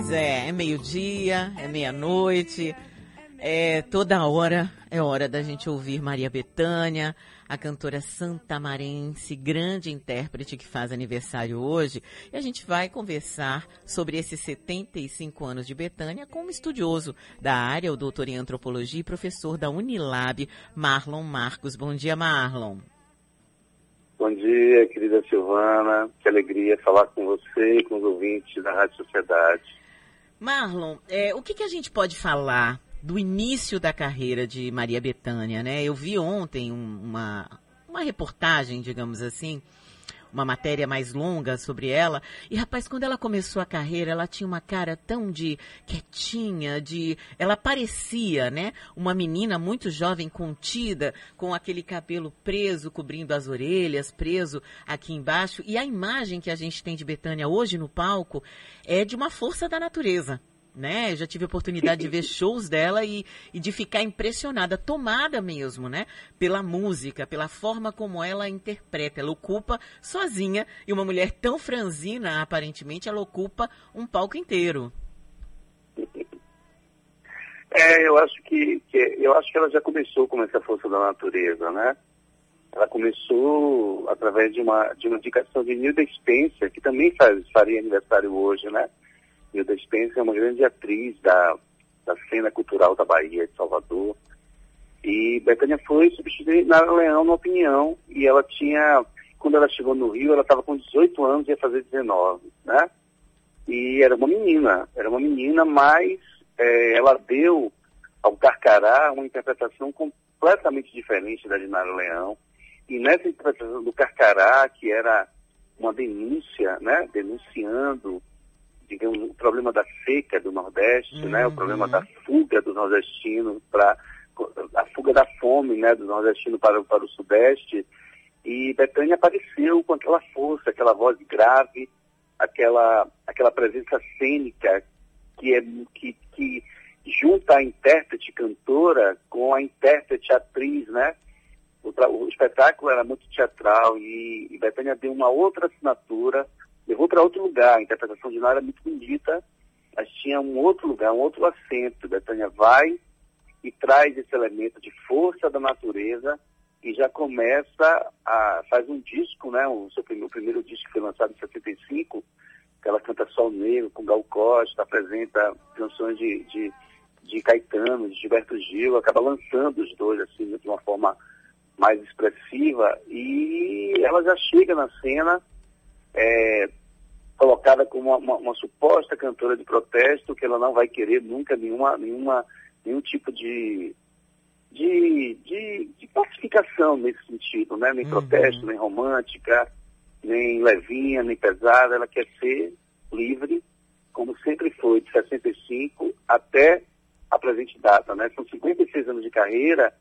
Pois é, é meio-dia, é meia-noite, é toda hora é hora da gente ouvir Maria Bethânia, a cantora santamarense, grande intérprete que faz aniversário hoje. E a gente vai conversar sobre esses 75 anos de Betânia com um estudioso da área, o doutor em antropologia e professor da Unilab, Marlon Marcos. Bom dia, Marlon. Bom dia, querida Silvana. Que alegria falar com você e com os ouvintes da Rádio Sociedade. Marlon, é, o que, que a gente pode falar do início da carreira de Maria Bethânia, né? Eu vi ontem uma, uma reportagem, digamos assim, uma matéria mais longa sobre ela. E rapaz, quando ela começou a carreira, ela tinha uma cara tão de quietinha, de ela parecia, né, uma menina muito jovem, contida, com aquele cabelo preso cobrindo as orelhas, preso aqui embaixo. E a imagem que a gente tem de Betânia hoje no palco é de uma força da natureza né? Eu já tive a oportunidade de ver shows dela e, e, de ficar impressionada, tomada mesmo, né? Pela música, pela forma como ela interpreta. Ela ocupa sozinha, e uma mulher tão franzina, aparentemente, ela ocupa um palco inteiro. É, eu acho que, que eu acho que ela já começou com essa força da natureza, né? Ela começou através de uma, de uma indicação de Nilda Spencer, que também faz, faria aniversário hoje, né? Hilda Spencer é uma grande atriz da, da cena cultural da Bahia, de Salvador. E Betânia foi substituir Nara Leão na opinião, e ela tinha, quando ela chegou no Rio, ela estava com 18 anos e ia fazer 19, né? E era uma menina, era uma menina, mas é, ela deu ao Carcará uma interpretação completamente diferente da de Nara Leão. E nessa interpretação do Carcará, que era uma denúncia, né, denunciando digamos, o problema da seca do Nordeste, uhum. né, o problema uhum. da fuga do nordestino para a fuga da fome, né, do nordestino para, para o Sudeste. E Betânia apareceu com aquela força, aquela voz grave, aquela, aquela presença cênica que, é, que, que junta a intérprete cantora com a intérprete atriz, né? O, o espetáculo era muito teatral e, e Betânia deu uma outra assinatura levou para outro lugar. A interpretação de Nara era muito bonita, mas tinha um outro lugar, um outro acento. Betânia vai e traz esse elemento de força da natureza e já começa a faz um disco, né? O seu primeiro, o primeiro disco foi lançado em 75, que ela canta Sol Negro com Gal Costa, apresenta canções de, de, de Caetano, de Gilberto Gil, acaba lançando os dois assim de uma forma mais expressiva e ela já chega na cena é, colocada como uma, uma, uma, suposta cantora de protesto, que ela não vai querer nunca nenhuma, nenhuma, nenhum tipo de, de, de, de pacificação nesse sentido, né? nem uhum. protesto, nem romântica, nem levinha, nem pesada, ela quer ser livre, como sempre foi, de 65 até a presente data, né? São 56 anos de carreira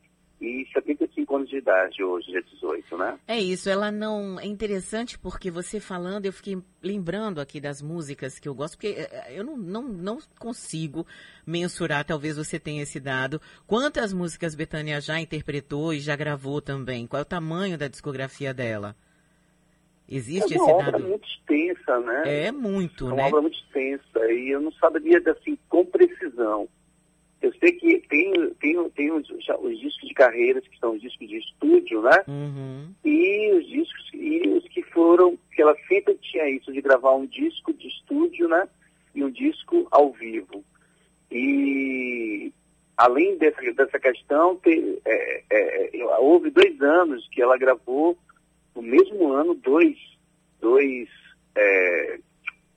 e 75 anos de idade hoje, dia 18, né? É isso, ela não. É interessante porque você falando, eu fiquei lembrando aqui das músicas que eu gosto, porque eh, eh, eu não, não, não consigo mensurar, talvez você tenha esse dado, quantas músicas Betânia já interpretou e já gravou também. Qual é o tamanho da discografia dela? Existe é uma esse obra dado? muito extensa, né? É muito, é né? uma obra muito extensa e eu não saberia assim com precisão eu sei que tem, tem, tem os, os, discos de carreiras, que são os discos de estúdio, né? Uhum. E os discos, e os que foram, que ela sempre tinha isso, de gravar um disco de estúdio, né? E um disco ao vivo. E além dessa, dessa questão, te, é, é, houve dois anos que ela gravou, no mesmo ano, dois, dois, é,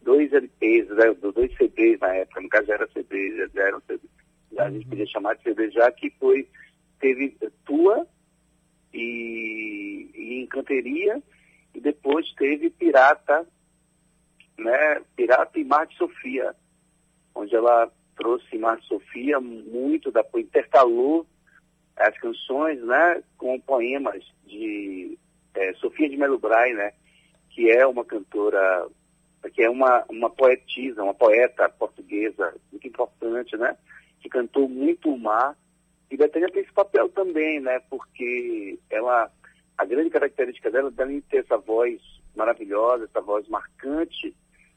dois LPs, né, dois CDs na época, no caso já era CD, já eram CDs a gente podia chamar de cervejar, que foi, teve Tua e, e Encanteria, e depois teve Pirata, né, Pirata e Marte Sofia, onde ela trouxe Marte Sofia muito, da, intercalou as canções, né, com poemas de é, Sofia de Melo Bray, né, que é uma cantora, que é uma, uma poetisa, uma poeta portuguesa muito importante, né, que cantou muito o mar. E Betânia tem esse papel também, né? Porque ela, a grande característica dela, além de ter essa voz maravilhosa, essa voz marcante,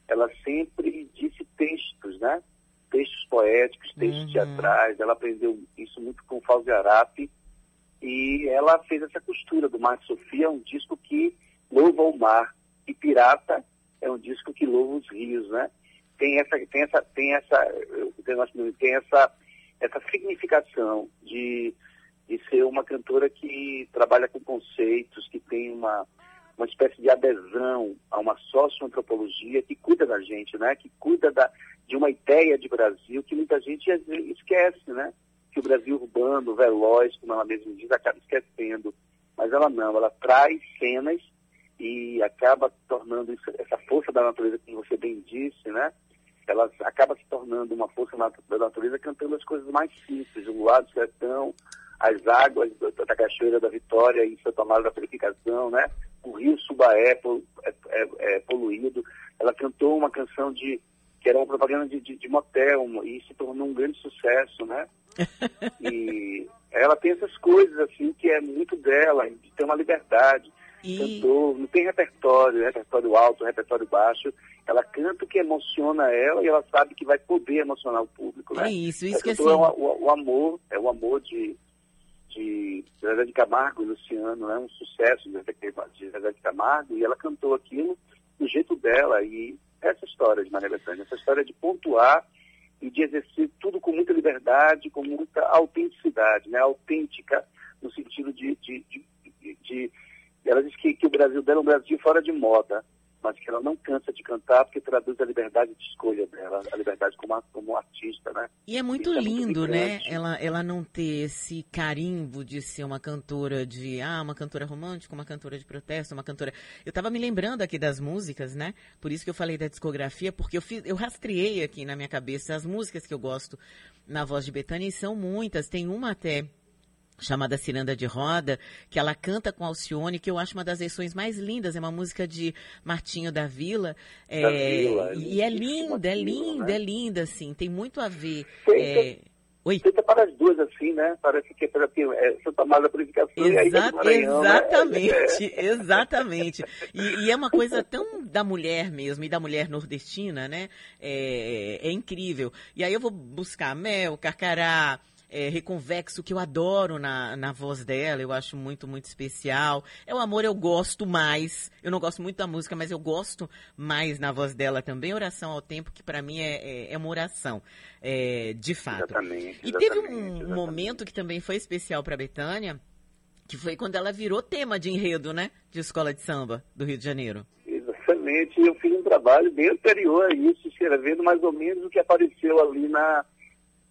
ela sempre disse textos, né? Textos poéticos, textos uhum. teatrais. Ela aprendeu isso muito com Fauzi Arap. E ela fez essa costura do Mar Sofia, um disco que louva o mar. E Pirata é um disco que louva os rios, né? Tem essa, tem essa, tem essa, tem essa, essa significação de, de ser uma cantora que trabalha com conceitos, que tem uma, uma espécie de adesão a uma socioantropologia que cuida da gente, né? Que cuida da, de uma ideia de Brasil que muita gente esquece, né? Que o Brasil urbano, veloz, como ela mesma diz, acaba esquecendo. Mas ela não, ela traz cenas e acaba tornando isso, essa força da natureza, como você bem disse, né? Ela acaba se tornando uma força da natureza cantando as coisas mais simples, o luar do sertão, as águas da, Cachoeira da Vitória em Santa Maria da Purificação, né? O rio Subaé é, é, é, poluído. Ela cantou uma canção de que era uma propaganda de, de, de motel e se tornou um grande sucesso, né? e ela tem essas coisas assim que é muito dela, de ter uma liberdade. E... Cantor, não tem repertório, repertório alto, repertório baixo. Ela canta o que emociona ela e ela sabe que vai poder emocionar o público, né? É isso, isso que assim... é o, o, amor, é o amor de, de Zezé de Camargo e Luciano, é né? um sucesso de Zezé de Camargo, e ela cantou aquilo do jeito dela. E essa história de Maria Bethânia, essa história de pontuar e de exercer tudo com muita liberdade, com muita autenticidade, né? Autêntica, no sentido de, de, de, de ela diz que, que o Brasil dela é um Brasil fora de moda, mas que ela não cansa de cantar porque traduz a liberdade de escolha dela, a liberdade como, como artista, né? E é muito Isso lindo, é muito né? Ela, ela não ter esse carimbo de ser uma cantora de, ah, uma cantora romântica, uma cantora de protesto, uma cantora... Eu estava me lembrando aqui das músicas, né? Por isso que eu falei da discografia, porque eu, fiz, eu rastreei aqui na minha cabeça as músicas que eu gosto na voz de Betânia e são muitas. Tem uma até chamada Ciranda de Roda, que ela canta com Alcione, que eu acho uma das versões mais lindas, é uma música de Martinho da Vila, é, da Vila e é linda, é linda, né? é linda, assim, tem muito a ver. é... Oi? Para as duas assim, né? Parece que é para é, Santa Maria da Purificação Exa e Maranhão, né? Exatamente, né? exatamente. E, e, é uma coisa tão da mulher mesmo, e da mulher nordestina, né? É, é incrível. E aí eu vou buscar mel, carcará, é, reconvexo que eu adoro na, na voz dela, eu acho muito, muito especial. É o amor, eu gosto mais. Eu não gosto muito da música, mas eu gosto mais na voz dela também. Oração ao Tempo, que para mim é, é, é, uma oração, é, de fato. Exatamente, e teve um exatamente. momento que também foi especial para Betânia, que foi quando ela virou tema de enredo, né? De escola de samba do Rio de Janeiro. Exatamente. Eu fiz um trabalho bem anterior a isso, escrevendo mais ou menos o que apareceu ali na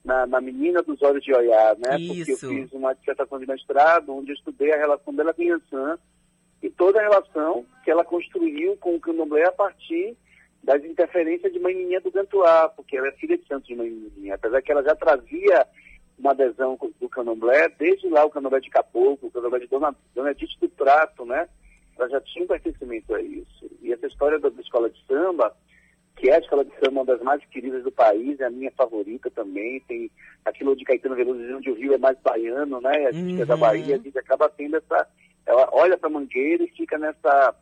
na, na Menina dos Olhos de Oiá, né? Isso. Porque eu fiz uma dissertação de mestrado onde eu estudei a relação dela com Yansan e toda a relação que ela construiu com o candomblé a partir das interferências de Mãe do Gantuá, porque ela é filha de Santos de Mãe apesar que ela já trazia uma adesão do candomblé, desde lá o candomblé de Caboclo, o candomblé de Dona, Dona Edith do Prato, né? Ela já tinha um pertencimento a isso. E essa história da, da escola de samba, que é a escola de samba uma das mais queridas do país, é a minha favorita também. Tem aquilo de Caetano Veloso onde o Rio é mais baiano, né? A gente uhum. é da Bahia, a gente acaba tendo essa. Ela olha para Mangueira e fica nessa.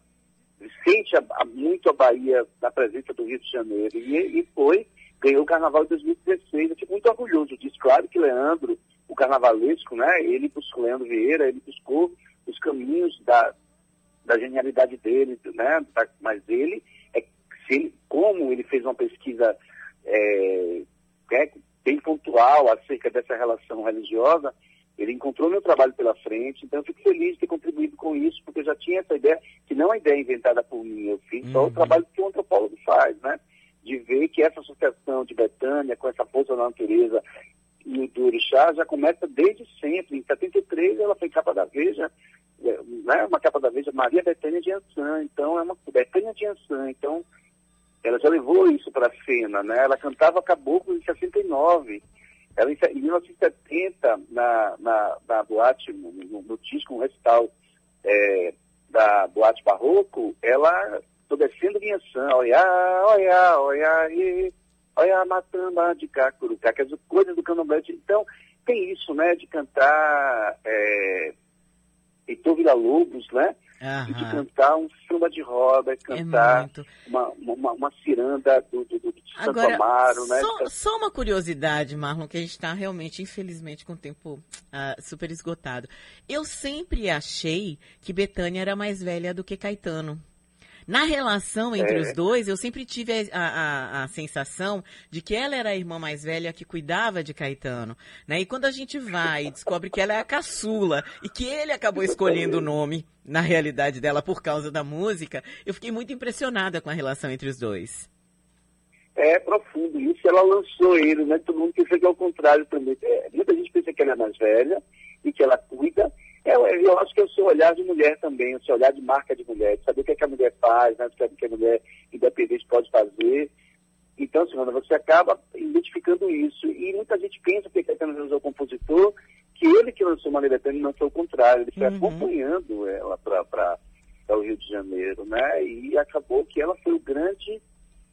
Sente a, a, muito a Bahia na presença do Rio de Janeiro. E, e foi, ganhou o carnaval de 2016. Eu fico muito orgulhoso disso. Claro que Leandro, o carnavalesco, né? Ele buscou, Leandro Vieira, ele buscou os caminhos da, da genialidade dele, né? Mas ele ele, como ele fez uma pesquisa é, é, bem pontual acerca dessa relação religiosa, ele encontrou meu trabalho pela frente, então eu fico feliz de ter contribuído com isso, porque eu já tinha essa ideia, que não é ideia inventada por mim, eu fiz uhum. só o uhum. trabalho que o antropólogo faz, né? De ver que essa associação de Betânia com essa força da natureza e do Orixá já começa desde sempre. Em 73 ela foi capa da Veja, né? uma capa da Veja, Maria Betânia de Ançã, então é uma Betânia de Ançã, então ela já levou isso para a cena, né? Ela cantava Caboclo em 69. Ela, em 1970, na, na, na boate, no, no disco, um recital é, da boate barroco, ela, tô descendo minha sã, olha, olha, olha, e, olha, matamba de cacurucá, que é coisas do candomblé. Então, tem isso, né, de cantar é, Heitor Villa-Lobos, né? Aham. de cantar um samba de roda, cantar é uma, uma, uma, ciranda do, do, do Santo Agora, Amaro, né? Só, só, uma curiosidade, Marlon, que a gente está realmente, infelizmente, com o tempo uh, super esgotado. Eu sempre achei que Betânia era mais velha do que Caetano. Na relação entre é. os dois, eu sempre tive a, a, a, sensação de que ela era a irmã mais velha que cuidava de Caetano. Né? E quando a gente vai e descobre que ela é a caçula e que ele acabou escolhendo o nome, na realidade dela, por causa da música, eu fiquei muito impressionada com a relação entre os dois. É profundo isso, ela lançou ele, né? Todo mundo pensa que é o contrário também. É, muita gente pensa que ela é mais velha e que ela cuida, é, eu acho que é o seu olhar de mulher também, o seu olhar de marca de mulher, de saber o que, é que a mulher faz, né, o que, é que a mulher independente pode fazer. Então, Simona, você acaba identificando isso. E muita gente pensa que Veloso é o compositor, que ele que lançou Maria Bethânia não foi o contrário, ele foi uhum. acompanhando ela para o Rio de Janeiro, né? E acabou que ela foi o grande,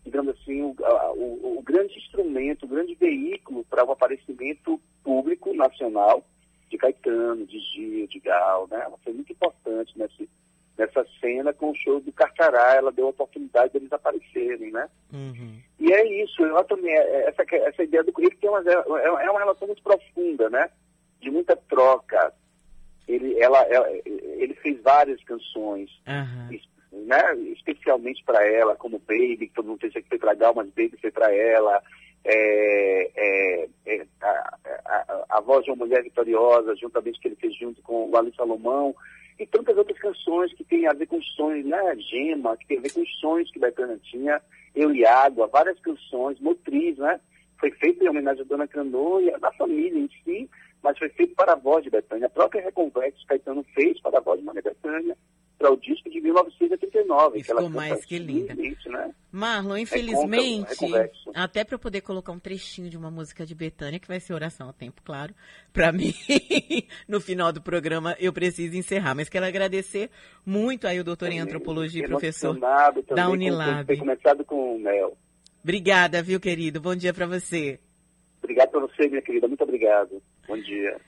digamos assim, o, o, o grande instrumento, o grande veículo para o aparecimento público nacional de Caetano, de Gil, de Gal, né? Ela foi muito importante nesse, nessa cena com o show do Carcará, ela deu a oportunidade deles aparecerem, né? Uhum. E é isso, eu também, é, é, essa, essa ideia do currículo tem uma, é, é uma relação muito profunda, né? De muita troca. Ele, ela, ela ele fez várias canções, uhum. né? especialmente para ela, como Baby, que todo mundo pensa que foi para Gal, mas Baby foi para ela é, é, é, a, a, a, Voz de uma Mulher Vitoriosa, juntamente que ele fez junto com o Ali Salomão, e tantas outras canções que têm a ver com sonhos, né? Gema, que tem a ver com os sonhos que Betânia tinha, Eu e Água, várias canções, Motriz, né? Foi feito em homenagem a Dona Canoa e da família em si, mas foi feito para a voz de Betânia. A própria Reconvexo Caetano fez para a voz de Maria Betânia para o disco de 1989. E ficou mais que linda. Né? Marlon, infelizmente, é até para eu poder colocar um trechinho de uma música de Betânia, que vai ser oração ao tempo, claro, para mim, no final do programa, eu preciso encerrar. Mas quero agradecer muito aí o doutor em antropologia e professor da Unilab. Ter começado com o Mel. Obrigada, viu, querido? Bom dia para você. Obrigado para você, minha querida. Muito obrigado. Bom dia.